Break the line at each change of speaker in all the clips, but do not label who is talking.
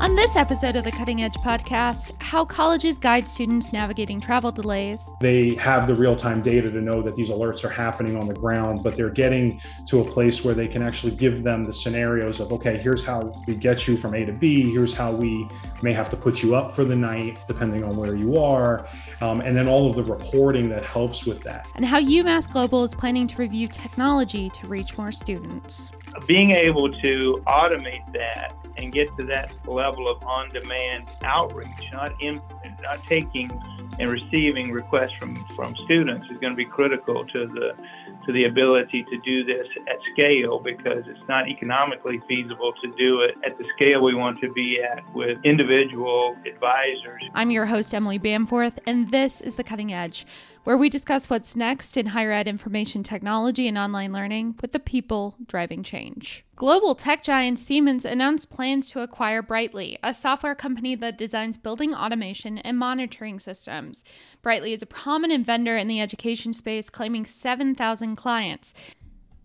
On this episode of the Cutting Edge podcast, how colleges guide students navigating travel delays.
They have the real time data to know that these alerts are happening on the ground, but they're getting to a place where they can actually give them the scenarios of, okay, here's how we get you from A to B, here's how we may have to put you up for the night, depending on where you are, um, and then all of the reporting that helps with that.
And how UMass Global is planning to review technology to reach more students.
Being able to automate that and get to that level of on-demand outreach, not in, not taking and receiving requests from, from students is going to be critical to the to the ability to do this at scale because it's not economically feasible to do it at the scale we want to be at with individual advisors.
I'm your host, Emily Bamforth, and this is The Cutting Edge, where we discuss what's next in higher ed information technology and online learning with the people driving change. Global tech giant Siemens announced plans to acquire Brightly, a software company that designs building automation and monitoring systems. Brightly is a prominent vendor in the education space, claiming 7,000 clients.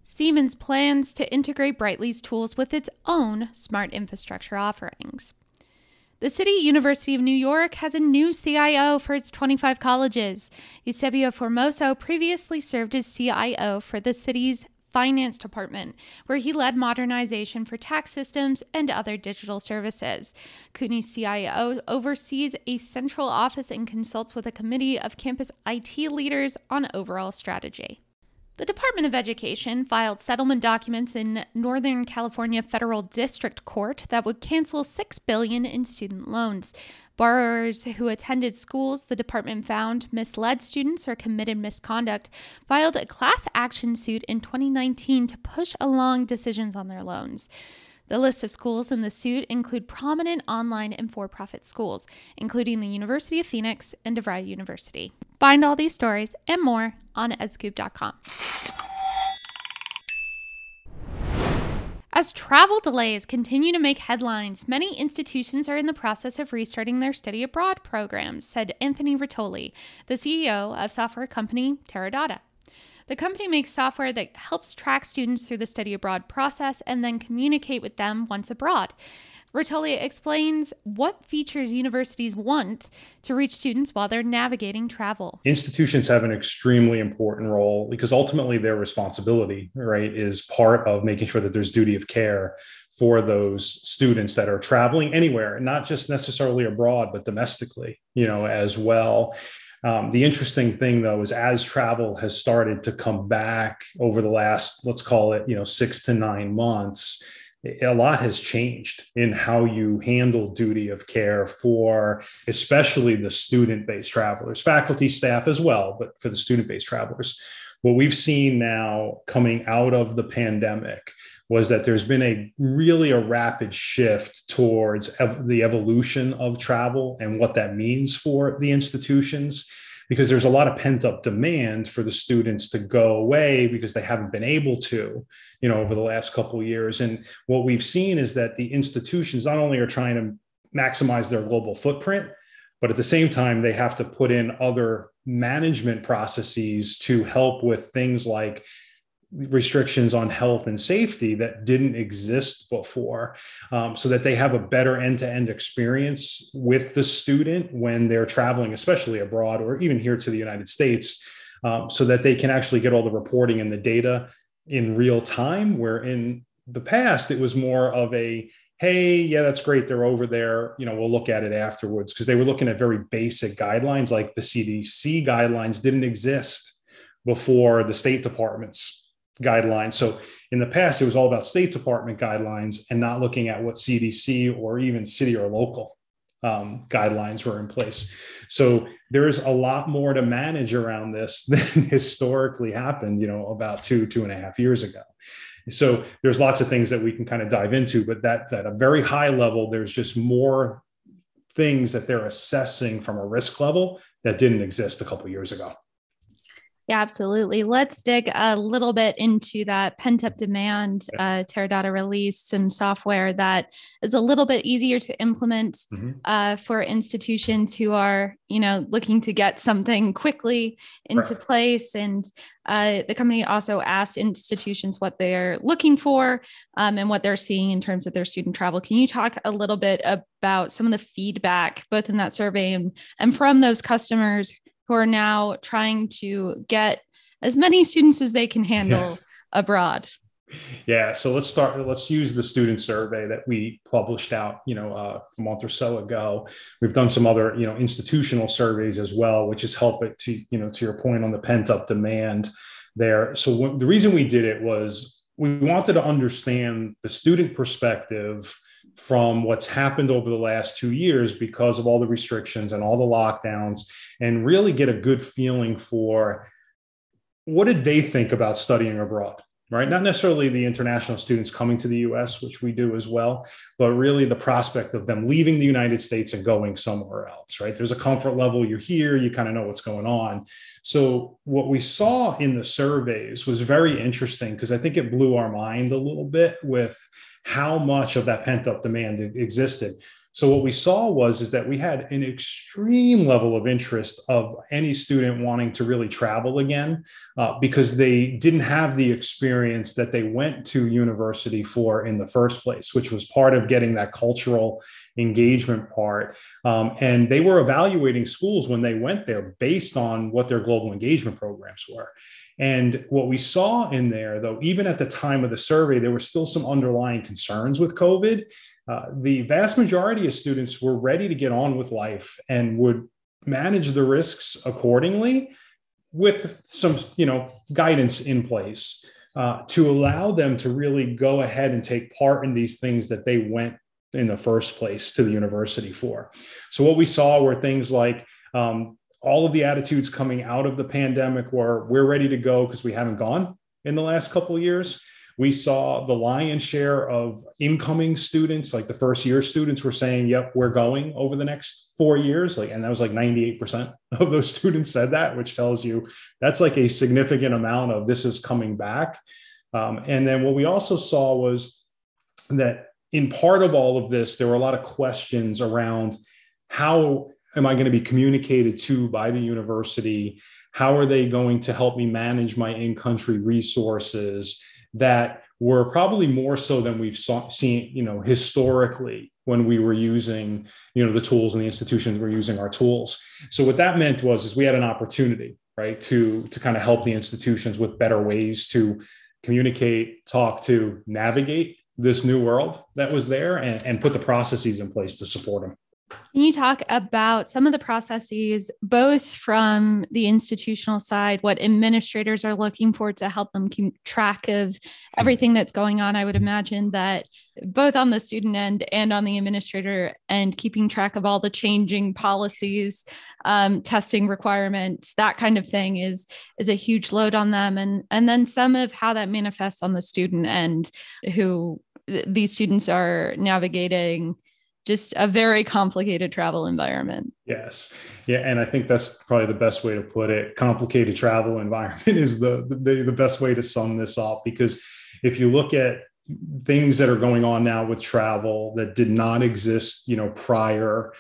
Siemens plans to integrate Brightly's tools with its own smart infrastructure offerings. The City University of New York has a new CIO for its 25 colleges. Eusebio Formoso previously served as CIO for the city's finance department, where he led modernization for tax systems and other digital services. CUNY CIO oversees a central office and consults with a committee of campus IT leaders on overall strategy. The Department of Education filed settlement documents in Northern California Federal District Court that would cancel 6 billion in student loans. Borrowers who attended schools the department found misled students or committed misconduct filed a class action suit in 2019 to push along decisions on their loans. The list of schools in the suit include prominent online and for profit schools, including the University of Phoenix and DeVry University. Find all these stories and more on edscoop.com. As travel delays continue to make headlines, many institutions are in the process of restarting their study abroad programs, said Anthony Rotoli, the CEO of software company Terra Dotta. The company makes software that helps track students through the study abroad process and then communicate with them once abroad. Rotoli explains what features universities want to reach students while they're navigating travel.
Institutions have an extremely important role because ultimately their responsibility, right, is part of making sure that there's duty of care for those students that are traveling anywhere, not just necessarily abroad, but domestically, you know, as well. Um, the interesting thing, though, is as travel has started to come back over the last, let's call it, you know, six to nine months, a lot has changed in how you handle duty of care for especially the student based travelers, faculty, staff as well, but for the student based travelers. What we've seen now coming out of the pandemic was that there's been a really a rapid shift towards ev- the evolution of travel and what that means for the institutions because there's a lot of pent up demand for the students to go away because they haven't been able to you know over the last couple of years. And what we've seen is that the institutions not only are trying to maximize their global footprint but at the same time they have to put in other management processes to help with things like restrictions on health and safety that didn't exist before um, so that they have a better end-to-end experience with the student when they're traveling especially abroad or even here to the united states um, so that they can actually get all the reporting and the data in real time where in the past it was more of a hey yeah that's great they're over there you know we'll look at it afterwards. Because they were looking at very basic guidelines like the cdc guidelines didn't exist before the state departments guidelines. So in the past, it was all about State Department guidelines and not looking at what CDC or even city or local um, guidelines were in place. So there's a lot more to manage around this than historically happened, you know, about two, two and a half years ago. So there's lots of things that we can kind of dive into, but that at a very high level, there's just more things that they're assessing from a risk level that didn't exist a couple years ago.
Yeah, absolutely. Let's dig a little bit into that pent up demand. Uh, Terra Dotta released some software that is a little bit easier to implement mm-hmm. uh, for institutions who are, you know, looking to get something quickly into right. place. And uh, the company also asked institutions what they're looking for um, and what they're seeing in terms of their student travel. Can you talk a little bit about some of the feedback, both in that survey and, and from those customers who are now trying to get as many students as they can handle yes. abroad.
Yeah, so let's start. Let's use the student survey that we published out, you know, uh, a month or so ago. We've done some other, you know, institutional surveys as well, which has helped it to, you know, to your point on the pent up demand there. So w- the reason we did it was we wanted to understand the student perspective from what's happened over the last two years because of all the restrictions and all the lockdowns and really get a good feeling for what did they think about studying abroad right? Not necessarily the international students coming to the us which we do as well but really the prospect of them leaving the united states and going somewhere else right? There's a comfort level you're here you kind of know what's going on. So what we saw in the surveys was very interesting because i think it blew our mind a little bit with how much of that pent up demand existed. So what we saw was is that we had an extreme level of interest of any student wanting to really travel again uh, because they didn't have the experience that they went to university for in the first place, which was part of getting that cultural engagement part. Um, and they were evaluating schools when they went there based on what their global engagement programs were. And what we saw in there, though, even at the time of the survey, there were still some underlying concerns with COVID. Uh, the vast majority of students were ready to get on with life and would manage the risks accordingly with some you know guidance in place uh, to allow them to really go ahead and take part in these things that they went in the first place to the university for so what we saw were things like um, all of the attitudes coming out of the pandemic were we're ready to go because we haven't gone in the last couple years. We saw the lion's share of incoming students, like the first year students, were saying, "Yep, we're going over the next four years." Like, and that was like 98% of those students said that, which tells you that's like a significant amount of this is coming back. Um, and then what we also saw was that in part of all of this, there were a lot of questions around how am I going to be communicated to by the university? How are they going to help me manage my in country resources that were probably more so than we've saw, seen, you know, historically when we were using, you know, the tools and the institutions were using our tools. So what that meant was is we had an opportunity, right, to to kind of help the institutions with better ways to communicate, talk to, navigate this new world that was there and, and put the processes in place to support them.
Can you talk about some of the processes, both from the institutional side, what administrators are looking for to help them keep track of everything that's going on? I would imagine that both on the student end and on the administrator end, keeping track of all the changing policies, um, testing requirements, that kind of thing is is a huge load on them. And and then some of how that manifests on the student end, who these students are navigating just a very complicated travel environment.
Yes. Yeah. And I think that's probably the best way to put it. Complicated travel environment is the, the, the best way to sum this up because if you look at things that are going on now with travel that did not exist, you know, prior,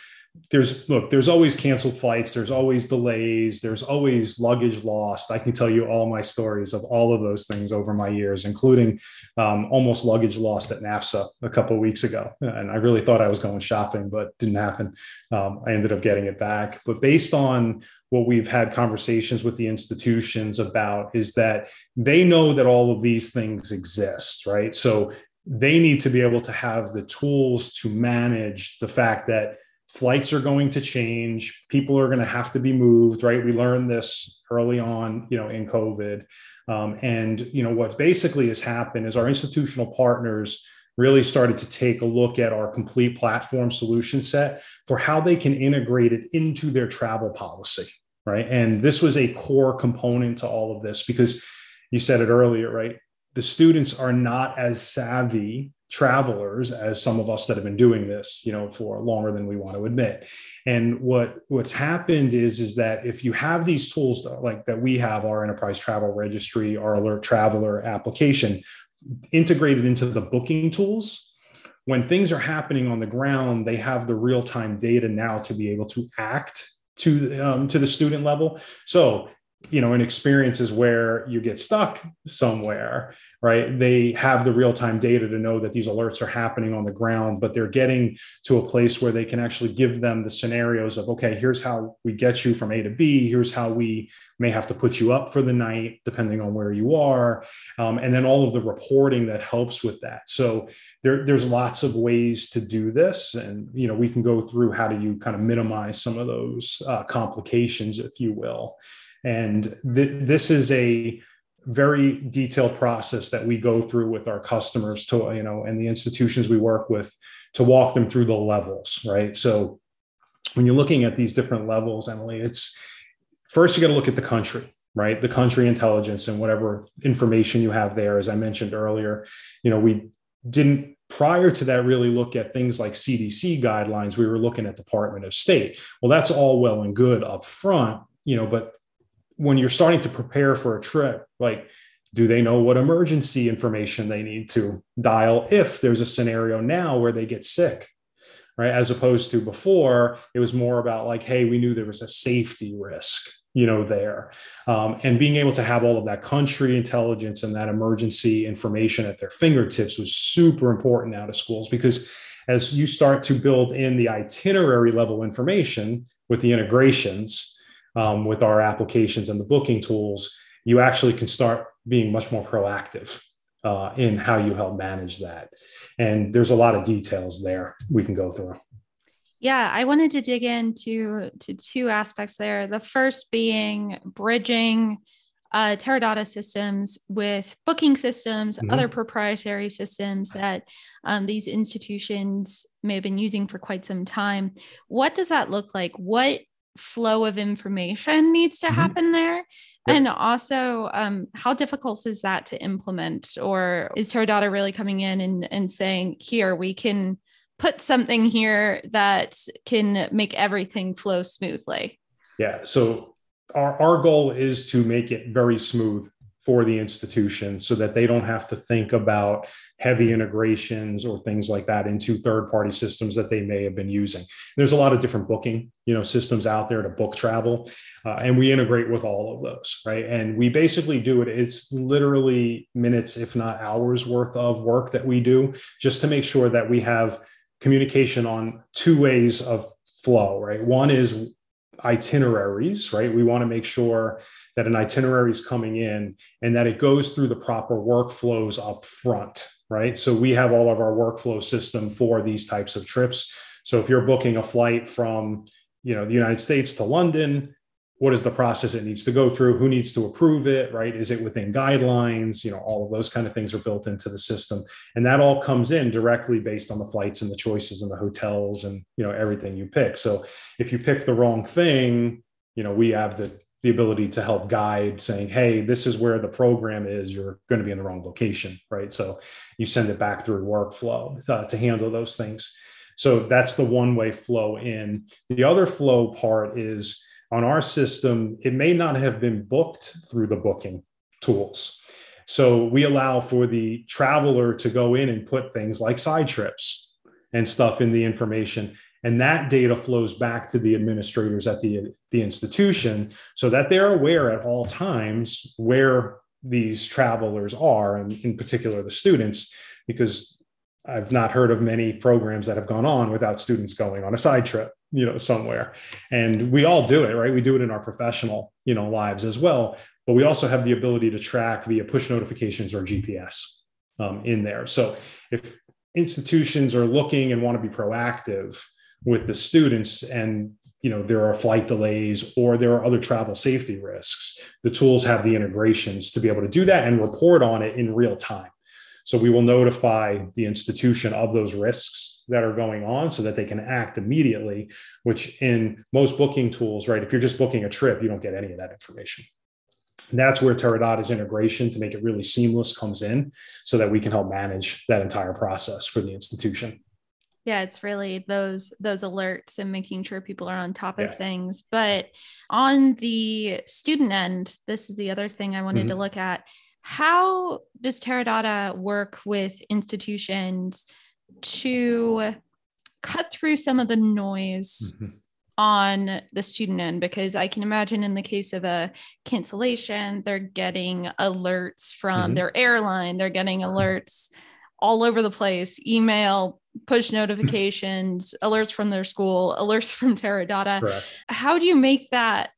there's look there's always canceled flights there's always delays there's always luggage lost. I can tell you all my stories of all of those things over my years including um, almost luggage lost at nafsa a couple weeks ago. And i really thought i was going shopping but didn't happen. Um, i ended up getting it back. But based on what we've had conversations with the institutions about is that they know that all of these things exist right? So they need to be able to have the tools to manage the fact that flights are going to change. People are going to have to be moved right? We learned this early on you know in covid. Um, and you know what basically has happened is our institutional partners really started to take a look at our complete platform solution set for how they can integrate it into their travel policy right? And this was a core component to all of this because you said it earlier right? The students are not as savvy travelers as some of us that have been doing this, you know, for longer than we want to admit. And what what's happened is is that if you have these tools like that we have our enterprise travel registry, our alert traveler application integrated into the booking tools, when things are happening on the ground, they have the real time data now to be able to act to um, to the student level. So you know in experiences where you get stuck somewhere right? They have the real-time data to know that these alerts are happening on the ground but they're getting to a place where they can actually give them the scenarios of okay here's how we get you from a to b here's how we may have to put you up for the night depending on where you are um, and then all of the reporting that helps with that. So there, there's lots of ways to do this and you know we can go through how do you kind of minimize some of those uh, complications if you will and th- this is a very detailed process that we go through with our customers to, you know, and the institutions we work with to walk them through the levels, right? So when you're looking at these different levels, Emily, it's first you got to look at the country, right? The country intelligence and whatever information you have there. As I mentioned earlier, you know, we didn't prior to that really look at things like CDC guidelines. We were looking at Department of State. Well, that's all well and good up front, you know, but when you're starting to prepare for a trip, like, do they know what emergency information they need to dial if there's a scenario now where they get sick? Right. As opposed to before, it was more about like, hey, we knew there was a safety risk, you know, there. Um, and being able to have all of that country intelligence and that emergency information at their fingertips was super important now to schools because as you start to build in the itinerary level information with the integrations, um, with our applications and the booking tools, you actually can start being much more proactive uh, in how you help manage that. And there's a lot of details there we can go through.
Yeah, I wanted to dig into to two aspects there. The first being bridging uh, Terra Dotta systems with booking systems, mm-hmm. other proprietary systems that um, these institutions may have been using for quite some time. What does that look like? What flow of information needs to mm-hmm. happen there yep. and also um, how difficult is that to implement or is Terra Dotta really coming in and, and saying here we can put something here that can make everything flow smoothly
yeah so our, our goal is to make it very smooth for the institution so that they don't have to think about heavy integrations or things like that into third party systems that they may have been using. There's a lot of different booking you know systems out there to book travel uh, and we integrate with all of those right? And we basically do it it's literally minutes if not hours worth of work that we do just to make sure that we have communication on two ways of flow right? One is itineraries, right? We want to make sure that an itinerary is coming in and that it goes through the proper workflows up front, right? So we have all of our workflow system for these types of trips. So if you're booking a flight from, you know, the United States to London, what is the process it needs to go through? Who needs to approve it right? Is it within guidelines? You know all of those kind of things are built into the system. And that all comes in directly based on the flights and the choices and the hotels and you know everything you pick. So if you pick the wrong thing you know we have the the ability to help guide saying hey this is where the program is. You're going to be in the wrong location right? So you send it back through workflow uh, to handle those things. So that's the one way flow in. The other flow part is on our system, it may not have been booked through the booking tools. So we allow for the traveler to go in and put things like side trips and stuff in the information. And that data flows back to the administrators at the, the institution so that they're aware at all times where these travelers are, and in particular the students, because I've not heard of many programs that have gone on without students going on a side trip you know somewhere. And we all do it right? We do it in our professional you know lives as well. But we also have the ability to track via push notifications or gps um, in there. So if institutions are looking and want to be proactive with the students and you know there are flight delays or there are other travel safety risks the tools have the integrations to be able to do that and report on it in real time so we will notify the institution of those risks that are going on so that they can act immediately, which in most booking tools, right? If you're just booking a trip, you don't get any of that information. that's where Terra Dotta's integration to make it really seamless comes in so that we can help manage that entire process for the institution.
Yeah, it's really those those alerts and making sure people are on top of things. But on the student end, this is the other thing I wanted mm-hmm. to look at. How does Terra Dotta work with institutions to cut through some of the noise mm-hmm on the student end because I can imagine in the case of a cancellation, they're getting alerts from mm-hmm. their airline, they're getting alerts all over the place email, push notifications, alerts from their school, alerts from Terra Dotta. Correct. How do you make that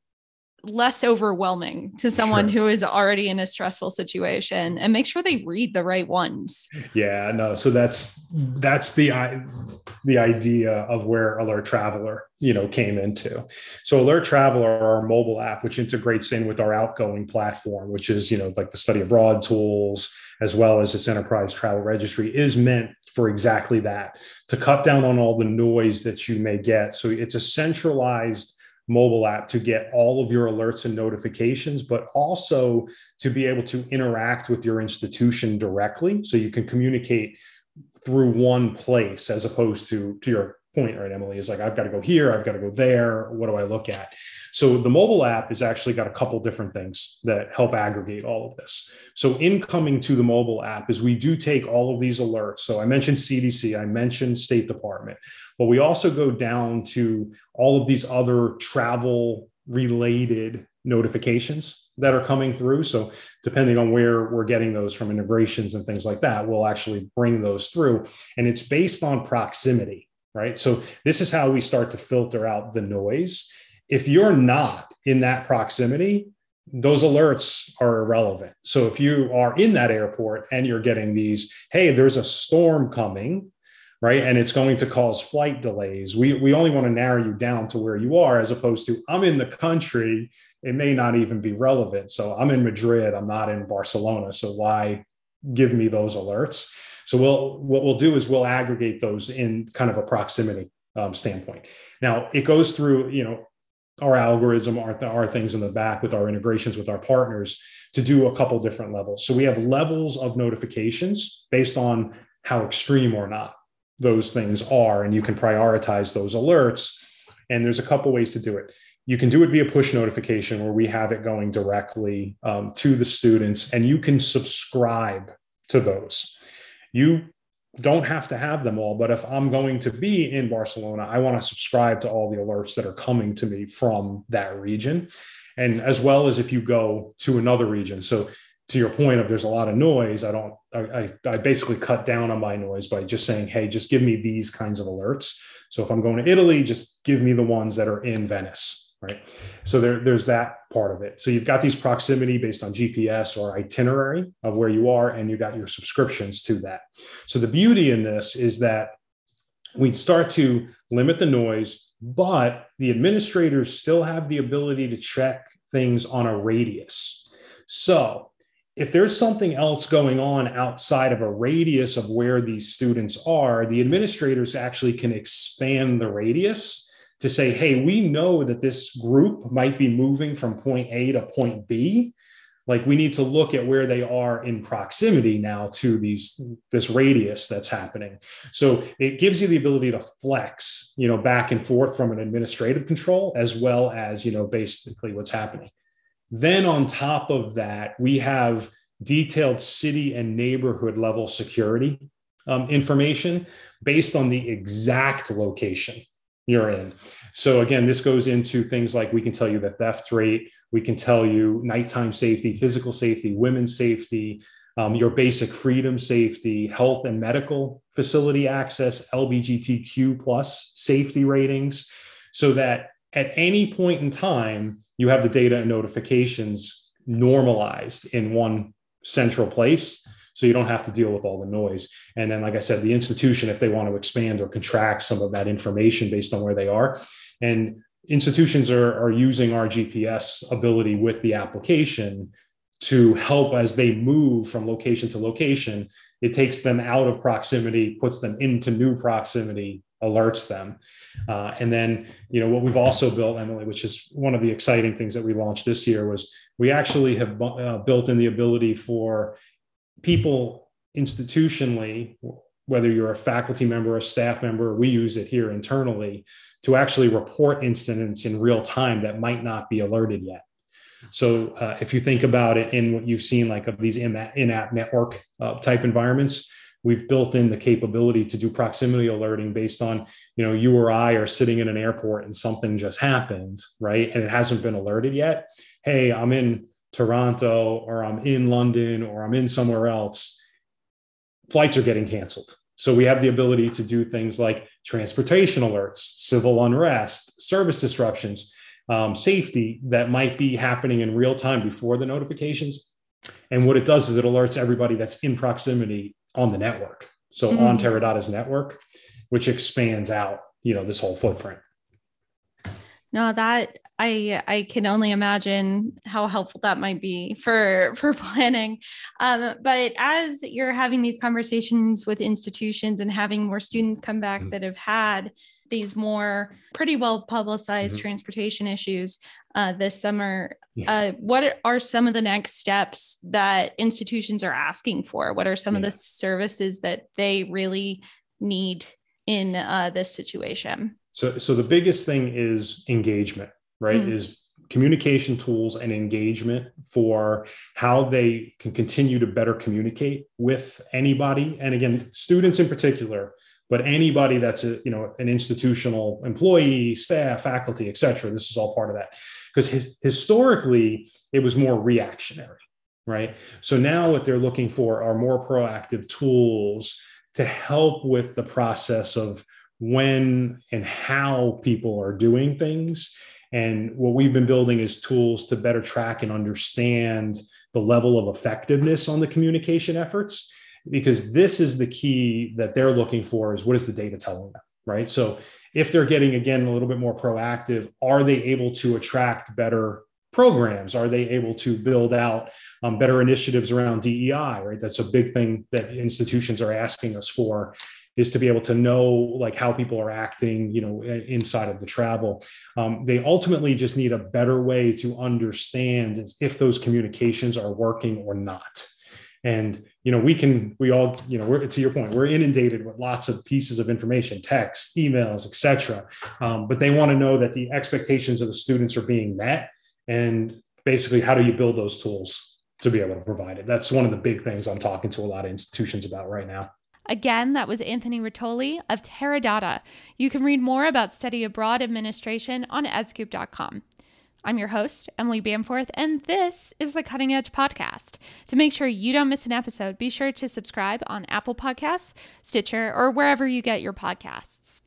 less overwhelming to someone sure. who is already in a stressful situation and make sure they read the right ones.
Yeah no so that's that's the the idea of where alert traveler you know came into. So alert traveler our mobile app which integrates in with our outgoing platform which is you know like the study abroad tools as well as this enterprise travel registry is meant for exactly that to cut down on all the noise that you may get. So it's a centralized mobile app to get all of your alerts and notifications, but also to be able to interact with your institution directly. So you can communicate through one place as opposed to, to your point, right, Emily, is like, I've got to go here, I've got to go there. What do I look at? So the mobile app has actually got a couple different things that help aggregate all of this. So incoming to the mobile app is we do take all of these alerts. So I mentioned CDC, I mentioned State Department, but we also go down to all of these other travel related notifications that are coming through. So, depending on where we're getting those from integrations and things like that, we'll actually bring those through. And it's based on proximity, right? So, this is how we start to filter out the noise. If you're not in that proximity, those alerts are irrelevant. So, if you are in that airport and you're getting these, hey, there's a storm coming, right? And it's going to cause flight delays. We, we only want to narrow you down to where you are as opposed to I'm in the country. It may not even be relevant. So I'm in Madrid, I'm not in Barcelona. So why give me those alerts? So we'll what we'll do is we'll aggregate those in kind of a proximity um, standpoint. Now it goes through, you know, our algorithm, our, our things in the back with our integrations with our partners to do a couple different levels. So we have levels of notifications based on how extreme or not those things are and you can prioritize those alerts and there's a couple ways to do it you can do it via push notification where we have it going directly um, to the students and you can subscribe to those you don't have to have them all but if i'm going to be in barcelona i want to subscribe to all the alerts that are coming to me from that region. And as well as if you go to another region. So to your point of there's a lot of noise i don't I, I basically cut down on my noise by just saying hey just give me these kinds of alerts. So if i'm going to italy just give me the ones that are in venice right? So there, there's that part of it. So you've got these proximity based on gps or itinerary of where you are and you got your subscriptions to that. So the beauty in this is that we'd start to limit the noise but the administrators still have the ability to check things on a radius. So if there's something else going on outside of a radius of where these students are, the administrators actually can expand the radius to say, hey, we know that this group might be moving from point A to point B. Like we need to look at where they are in proximity now to these this radius that's happening. So it gives you the ability to flex, you know, back and forth from an administrative control as well as, you know, basically what's happening. Then on top of that, we have detailed city and neighborhood level security um, information based on the exact location you're in. So again, this goes into things like we can tell you the theft rate, we can tell you nighttime safety, physical safety, women's safety, um, your basic freedom safety, health and medical facility access, LGBTQ plus safety ratings, so that at any point in time, you have the data and notifications normalized in one central place. So you don't have to deal with all the noise. And then, like I said, the institution, if they want to expand or contract some of that information based on where they are, and institutions are, are using our GPS ability with the application to help as they move from location to location. It takes them out of proximity, puts them into new proximity alerts them. Uh, and then, you know, what we've also built, Emily, which is one of the exciting things that we launched this year, was we actually have uh, built in the ability for people institutionally, whether you're a faculty member, a staff member, we use it here internally to actually report incidents in real time that might not be alerted yet. So uh, if you think about it in what you've seen, like of these in-app network uh, type environments, we've built in the capability to do proximity alerting based on, you know, you or I are sitting in an airport and something just happened, right? And it hasn't been alerted yet. Hey, I'm in Toronto or I'm in London or I'm in somewhere else. Flights are getting canceled. So we have the ability to do things like transportation alerts, civil unrest, service disruptions um, safety that might be happening in real time before the notifications. And what it does is it alerts everybody that's in proximity on the network. So mm-hmm. on Terra Dotta's network, which expands out, you know, this whole footprint.
No, that I I can only imagine how helpful that might be for for planning. Um, but as you're having these conversations with institutions and having more students come back mm-hmm. that have had these more pretty well publicized mm-hmm. transportation issues uh, this summer. Yeah. Uh, what are some of the next steps that institutions are asking for? What are some yeah. of the services that they really need in uh, this situation?
So, so the biggest thing is engagement, right? Mm-hmm. Is communication tools and engagement for how they can continue to better communicate with anybody and again students in particular but anybody that's a you know an institutional employee staff faculty et cetera this is all part of that because historically it was more reactionary right so now what they're looking for are more proactive tools to help with the process of when and how people are doing things and what we've been building is tools to better track and understand the level of effectiveness on the communication efforts because this is the key that they're looking for is what is the data telling them right? So if they're getting again a little bit more proactive are they able to attract better programs? Are they able to build out um, better initiatives around dei right? That's a big thing that institutions are asking us for is to be able to know like how people are acting you know inside of the travel. Um, they ultimately just need a better way to understand if those communications are working or not. And you know we can we all you know we're to your point we're inundated with lots of pieces of information text emails etc um, but they want to know that the expectations of the students are being met and basically how do you build those tools to be able to provide it? That's one of the big things i'm talking to a lot of institutions about right now
Again, that was Anthony Rotoli of Terra Dotta. You can read more about study abroad administration on edscoop.com. I'm your host, Emily Bamforth, and this is the Cutting Edge Podcast. To make sure you don't miss an episode, be sure to subscribe on Apple Podcasts, Stitcher, or wherever you get your podcasts.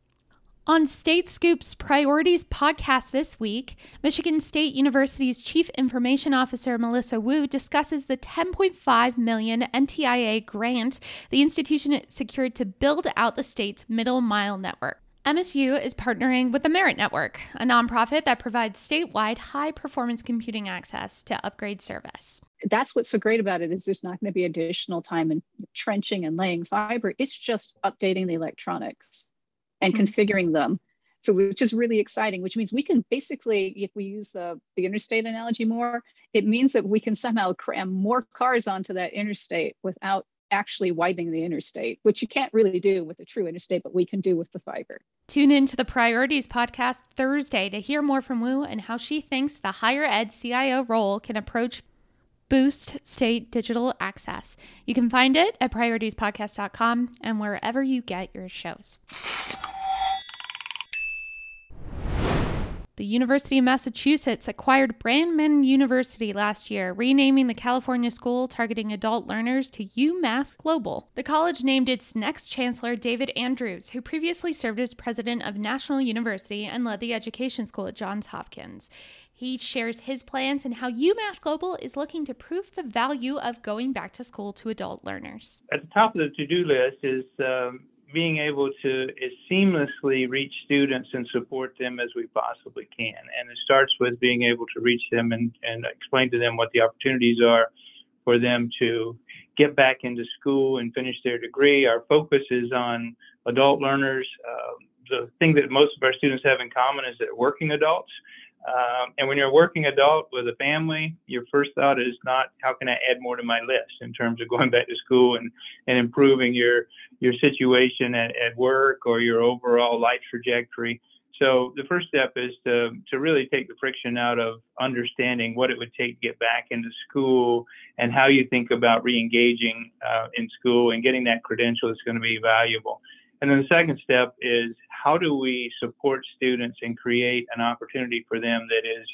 On State Scoop's Priorities podcast this week, Michigan State University's Chief Information Officer Melissa Woo discusses the 10.5 million NTIA grant the institution secured to build out the state's middle mile network. MSU is partnering with the Merit Network, a nonprofit that provides statewide high performance computing access to upgrade service.
That's what's so great about it is there's not going to be additional time in trenching and laying fiber. It's just updating the electronics and mm-hmm. configuring them. So which is really exciting, which means we can basically, if we use the, the interstate analogy more, it means that we can somehow cram more cars onto that interstate without actually widening the interstate, which you can't really do with a true interstate, but we can do with the fiber.
Tune in to the Priorities podcast Thursday to hear more from Woo and how she thinks the higher ed CIO role can approach boost state digital access. You can find it at prioritiespodcast.com and wherever you get your shows. The University of Massachusetts acquired Brandman University last year, renaming the California school targeting adult learners to UMass Global. The college named its next chancellor David Andrews, who previously served as president of National University and led the education school at Johns Hopkins. He shares his plans and how UMass Global is looking to prove the value of going back to school to adult learners.
At the top of the to do list is um, being able to as seamlessly reach students and support them as we possibly can. And it starts with being able to reach them and, and explain to them what the opportunities are for them to get back into school and finish their degree. Our focus is on adult learners, uh, the thing that most of our students have in common is they're working adults. Um, and when you're a working adult with a family, your first thought is not how can I add more to my list in terms of going back to school and, and improving your your situation at, at work or your overall life trajectory. So the first step is to to really take the friction out of understanding what it would take to get back into school and how you think about reengaging uh, in school and getting that credential is going to be valuable. And then the second step is how do we support students and create an opportunity for them that is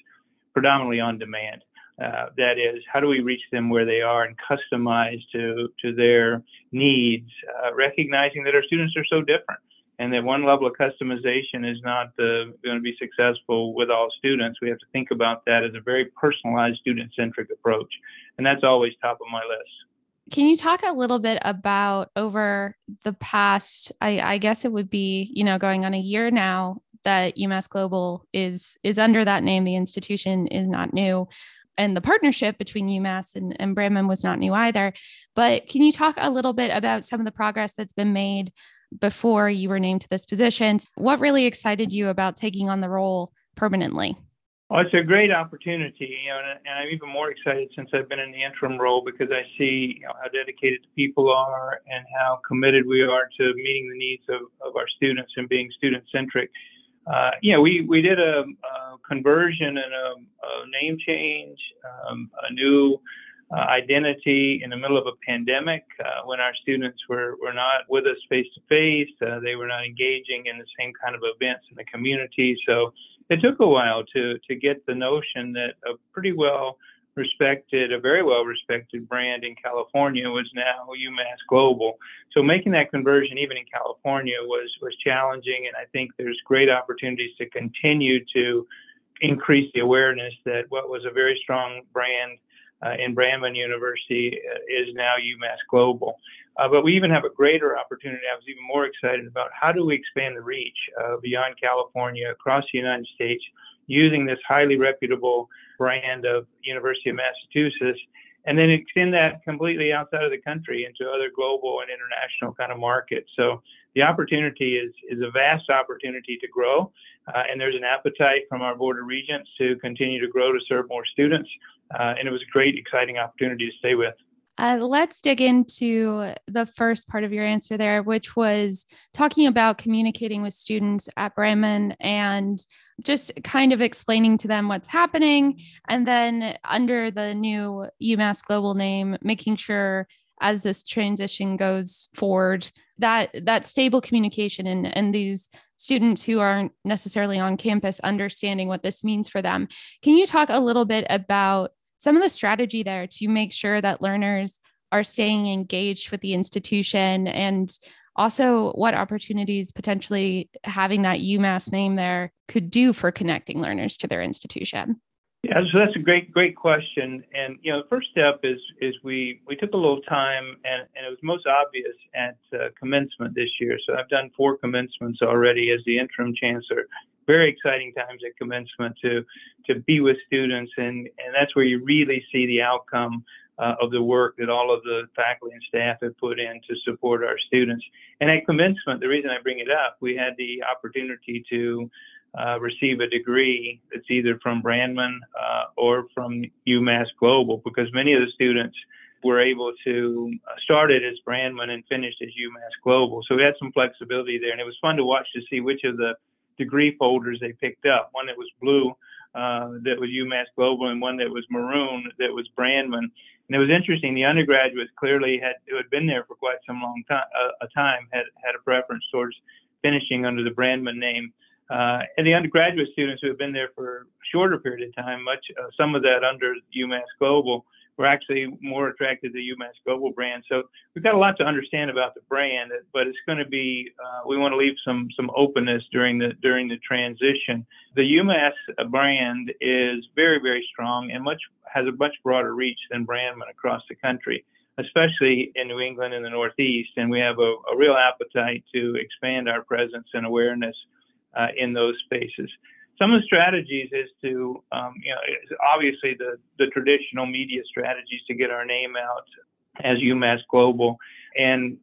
predominantly on demand? Uh, that is, how do we reach them where they are and customize to, to their needs, uh, recognizing that our students are so different and that one level of customization is not uh, going to be successful with all students. We have to think about that as a very personalized, student centric approach. And that's always top of my list.
Can you talk a little bit about over the past, I, I guess it would be, you know, going on a year now that UMass Global is is under that name. The institution is not new. And the partnership between UMass and, and Brandman was not new either. But can you talk a little bit about some of the progress that's been made before you were named to this position? What really excited you about taking on the role permanently?
Well, it's a great opportunity, you know, and, I'm even more excited since I've been in the interim role because I see you know, how dedicated the people are and how committed we are to meeting the needs of, of our students and being student centric. Uh, know, we, we did a, a conversion and a, a name change, um, a new uh, identity in the middle of a pandemic uh, when our students were, were not with us face to face. They were not engaging in the same kind of events in the community. So it took a while to to get the notion that a pretty well respected, a very well respected brand in California was now UMass Global. So making that conversion even in California was was challenging, and I think there's great opportunities to continue to increase the awareness that what was a very strong brand uh, in Brandman University uh, is now UMass Global. Uh, but we even have a greater opportunity. I was even more excited about how do we expand the reach uh, beyond California across the United States using this highly reputable brand of University of Massachusetts and then extend that completely outside of the country into other global and international kind of markets. So the opportunity is is a vast opportunity to grow, uh, and there's an appetite from our board of regents to continue to grow to serve more students. Uh, and it was a great, exciting opportunity to stay with.
Uh, let's dig into the first part of your answer there, which was talking about communicating with students at Brandman and just kind of explaining to them what's happening. And then under the new UMass Global name, making sure as this transition goes forward that that stable communication and, and these students who aren't necessarily on campus understanding what this means for them. Can you talk a little bit about some of the strategy there to make sure that learners are staying engaged with the institution and also what opportunities potentially having that UMass name there could do for connecting learners to their institution?
Yeah, so that's a great, great question. And you know, the first step is is we we took a little time, and, and it was most obvious at uh, commencement this year. So I've done four commencements already as the interim chancellor, very exciting times at commencement to to be with students, and and that's where you really see the outcome uh, of the work that all of the faculty and staff have put in to support our students. And at commencement, the reason I bring it up, we had the opportunity to uh, receive a degree that's either from Brandman uh, or from UMass Global, because many of the students were able to uh, start it as Brandman and finished as UMass Global. So we had some flexibility there, and it was fun to watch to see which of the degree folders they picked up. One that was blue, uh, that was UMass Global, and one that was maroon, that was Brandman. And it was interesting. The undergraduates clearly had who had been there for quite some long time, uh, a time, had had a preference towards finishing under the Brandman name. Uh, and the undergraduate students who have been there for a shorter period of time, much uh, some of that under UMass Global, we're actually more attracted to the UMass Global brand. So we've got a lot to understand about the brand, but it's going to be uh, we want to leave some some openness during the during the transition. The UMass brand is very very strong and much has a much broader reach than Brandman across the country, especially in New England and the Northeast. And we have a, a real appetite to expand our presence and awareness uh, in those spaces some of the strategies is to, um, you know, obviously the, the traditional media strategies to get our name out as UMass Global and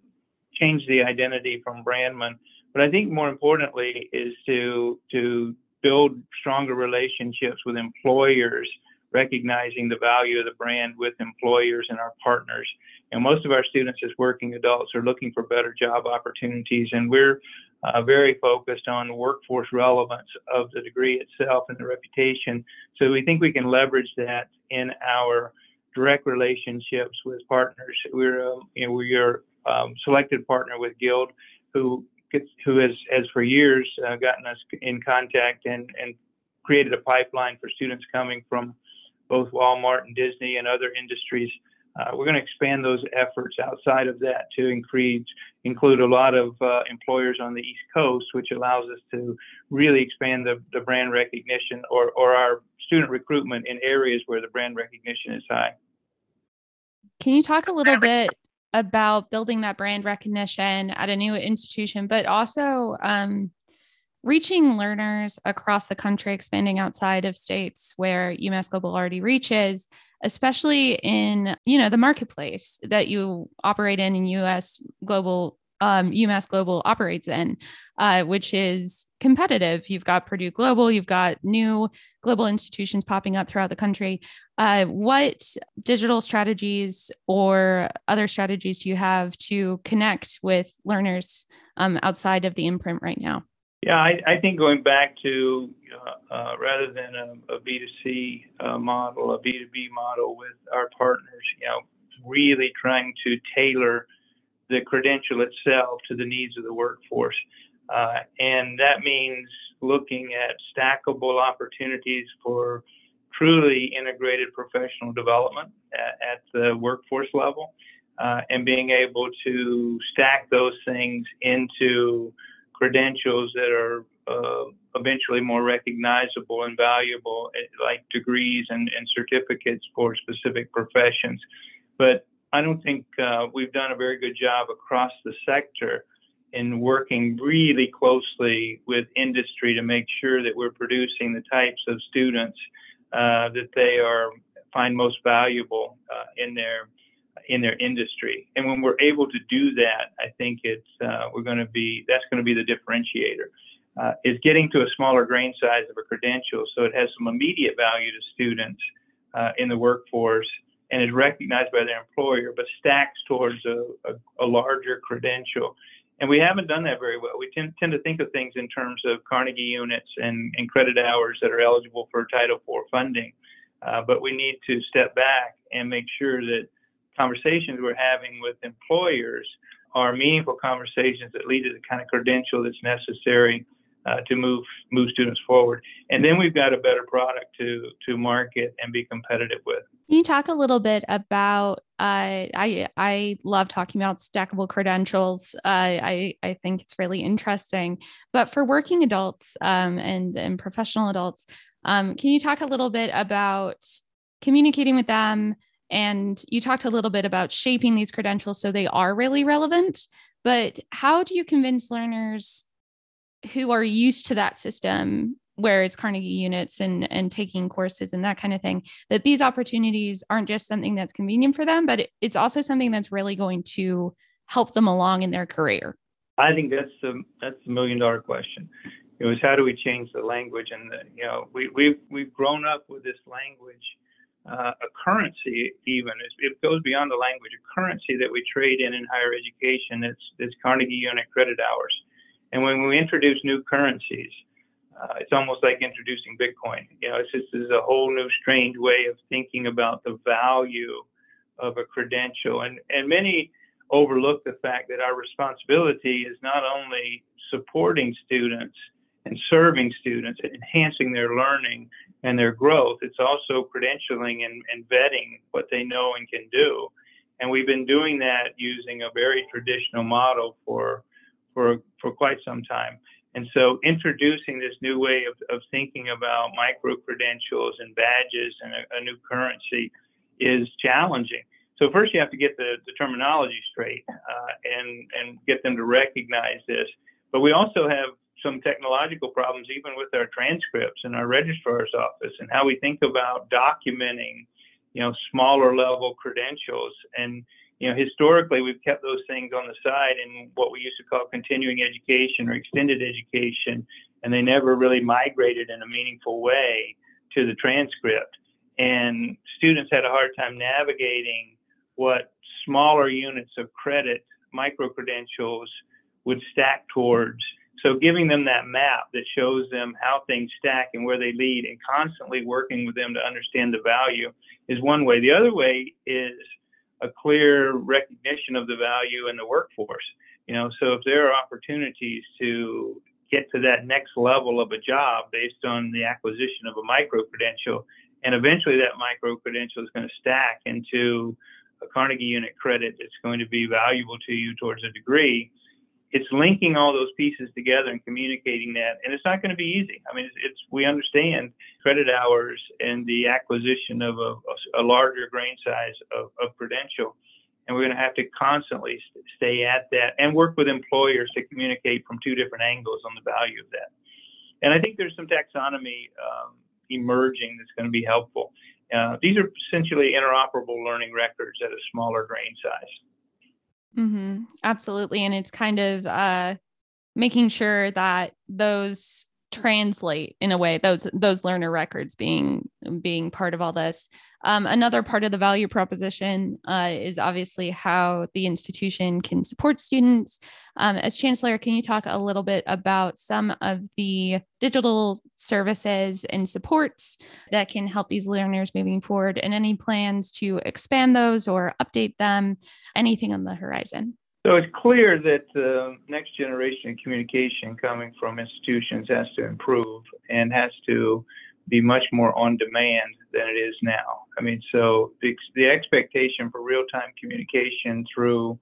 change the identity from Brandman. But I think more importantly is to to build stronger relationships with employers, recognizing the value of the brand with employers and our partners. And most of our students as working adults are looking for better job opportunities, and we're uh, very focused on workforce relevance of the degree itself and the reputation. So we think we can leverage that in our direct relationships with partners. We're, um, you know, we are um, selected partner with Guild, who gets, who has, has for years uh, gotten us in contact and, and created a pipeline for students coming from both Walmart and Disney and other industries uh, we're going to expand those efforts outside of that to increase, include a lot of uh, employers on the East Coast, which allows us to really expand the, the brand recognition or, or our student recruitment in areas where the brand recognition is high.
Can you talk a little bit about building that brand recognition at a new institution, but also um, reaching learners across the country, expanding outside of states where UMass Global already reaches? Especially in you know the marketplace that you operate in in us global um, umass global operates in uh, which is competitive. You've got purdue global you've got new global institutions popping up throughout the country. Uh, what digital strategies or other strategies do you have to connect with learners um, outside of the imprint right now
yeah, I, think going back to uh, uh, rather than a a B2C uh, model, a B2B model with our partners, you know, really trying to tailor the credential itself to the needs of the workforce. And that means looking at stackable opportunities for truly integrated professional development at, the workforce level and being able to stack those things into credentials that are uh, eventually more recognizable and valuable, eh, like degrees and, and certificates for specific professions. But I don't think uh, we've done a very good job across the sector in working really closely with industry to make sure that we're producing the types of students uh, that they are find most valuable uh, in their in their industry. And when we're able to do that, I think it's uh, we're going to be that's going to be the differentiator. Uh, is getting to a smaller grain size of a credential, so it has some immediate value to students uh, in the workforce and is recognized by their employer, but stacks towards a, a, a, larger credential. And we haven't done that very well. We tend, tend to think of things in terms of Carnegie units and, and credit hours that are eligible for Title IV funding. Uh, but we need to step back and make sure that conversations we're having with employers are meaningful conversations that lead to the kind of credential that's necessary uh, to move move students forward. And then we've got a better product to to market and be competitive with.
Can you talk a little bit about? Uh, I I love talking about stackable credentials. Uh, I I think it's really interesting. But for working adults um, and and professional adults, um, can you talk a little bit about communicating with them? And you talked a little bit about shaping these credentials so they are really relevant. But how do you convince learners who are used to that system, where it's Carnegie units and, and taking courses and that kind of thing, that these opportunities aren't just something that's convenient for them, but it, it's also something that's really going to help them along in their career?
I think that's the that's the million dollar question. It was how do we change the language and the, you know we we've we've grown up with this language uh, a currency even. It goes beyond the language. A currency that we trade in in higher education it's, it's carnegie unit credit hours. And when we introduce new currencies uh, it's almost like introducing bitcoin. You know it's just this is a whole new strange way of thinking about the value of a credential. And and many overlook the fact that our responsibility is not only supporting students and serving students and enhancing their learning and their growth. It's also credentialing and, and vetting what they know and can do. And we've been doing that using a very traditional model for for for quite some time. And so introducing this new way of, of thinking about micro credentials and badges and a, a new currency is challenging. So first you have to get the, the terminology straight uh, and and get them to recognize this. But we also have some technological problems even with our transcripts in our registrar's office and how we think about documenting you know smaller level credentials and you know, historically we've kept those things on the side in what we used to call continuing education or extended education, and they never really migrated in a meaningful way to the transcript. And students had a hard time navigating what smaller units of credit, micro credentials, would stack towards. So giving them that map that shows them how things stack and where they lead and constantly working with them to understand the value is one way. The other way is a clear recognition of the value in the workforce. You know, so if there are opportunities to get to that next level of a job based on the acquisition of a micro credential, and eventually that micro credential is going to stack into a Carnegie unit credit that's going to be valuable to you towards a degree. It's linking all those pieces together and communicating that, and it's not going to be easy. I mean, it's, it's we understand credit hours and the acquisition of a, a larger grain size of, of credential, and we're going to have to constantly stay at that and work with employers to communicate from two different angles on the value of that. And I think there's some taxonomy um, emerging that's going to be helpful. Uh, these are essentially interoperable learning records at a smaller grain size.
Mm-hmm. Absolutely. And it's kind of uh, making sure that those translate in a way those those learner records being being part of all this um, another part of the value proposition uh, is obviously how the institution can support students. Um, as Chancellor, can you talk a little bit about some of the digital services and supports that can help these learners moving forward and any plans to expand those or update them? Anything on the horizon?
So it's clear that the next generation of communication coming from institutions has to improve and has to be much more on demand than it is now. I mean, so the, the expectation for real-time communication through,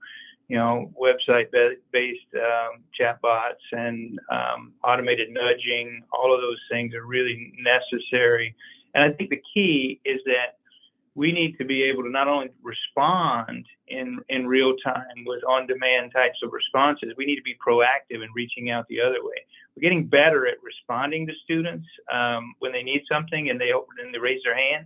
you know, website-based um, chatbots and um, automated nudging, all of those things are really necessary. And I think the key is that we need to be able to not only respond in in real time with on demand types of responses we need to be proactive in reaching out the other way. We're getting better at responding to students um, when they need something and they open and they raise their hand.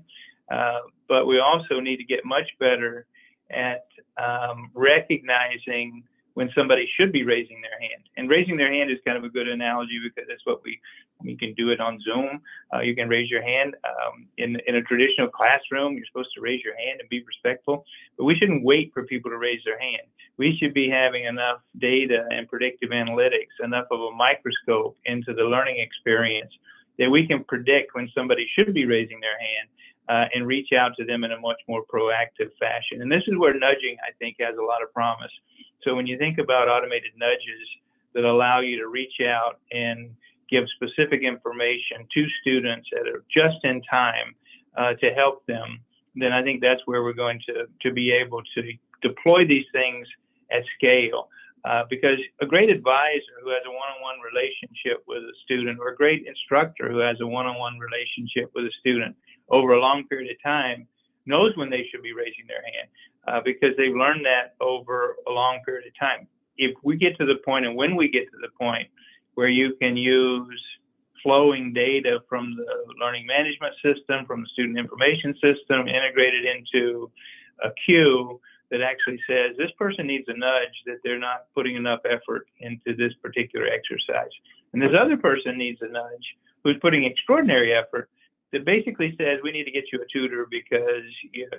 Uh, but we also need to get much better at um, recognizing when somebody should be raising their hand. And raising their hand is kind of a good analogy because that's what we we can do it on Zoom. Uh, you can raise your hand um, in in a traditional classroom. You're supposed to raise your hand and be respectful, but we shouldn't wait for people to raise their hand. We should be having enough data and predictive analytics, enough of a microscope into the learning experience that we can predict when somebody should be raising their hand uh, and reach out to them in a much more proactive fashion. And this is where nudging, I think, has a lot of promise. So when you think about automated nudges that allow you to reach out and give specific information to students that are just in time uh, to help them, then I think that's where we're going to, to be able to deploy these things at scale. Uh, because a great advisor who has a one-on-one relationship with a student or a great instructor who has a one-on-one relationship with a student over a long period of time knows when they should be raising their hand uh, because they've learned that over a long period of time. If we get to the point, and when we get to the point where you can use flowing data from the learning management system, from the student information system, integrated into a queue that actually says this person needs a nudge that they're not putting enough effort into this particular exercise. And this other person needs a nudge who's putting extraordinary effort that basically says we need to get you a tutor because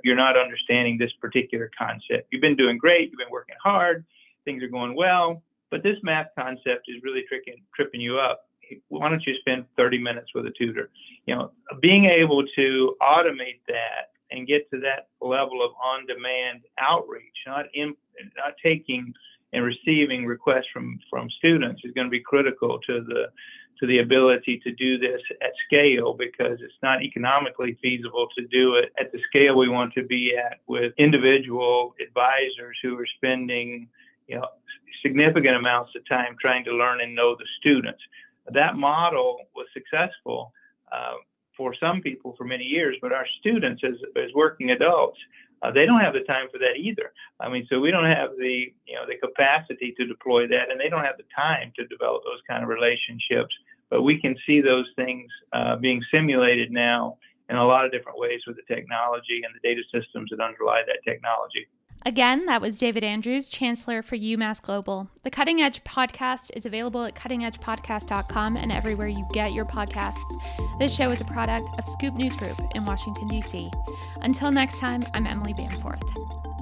you're not understanding this particular concept. You've been doing great, you've been working hard, things are going well, but this math concept is really tricking, tripping you up. Why don't you spend 30 minutes with a tutor? You know, being able to automate that and get to that level of on-demand outreach, not in, not taking and receiving requests from from students is going to be critical to the to the ability to do this at scale because it's not economically feasible to do it at the scale we want to be at with individual advisors who are spending you know significant amounts of time trying to learn and know the students. That model was successful uh, for some people for many years but our students as, as working adults uh, they don't have the time for that either. I mean, so we don't have the you know the capacity to deploy that, and they don't have the time to develop those kind of relationships. But we can see those things uh, being simulated now in a lot of different ways with the technology and the data systems that underlie that technology.
Again, that was David Andrews, Chancellor for UMass Global. The Cutting Edge podcast is available at cuttingedgepodcast.com and everywhere you get your podcasts. This show is a product of Scoop News Group in Washington, D.C. Until next time, I'm Emily Bamforth.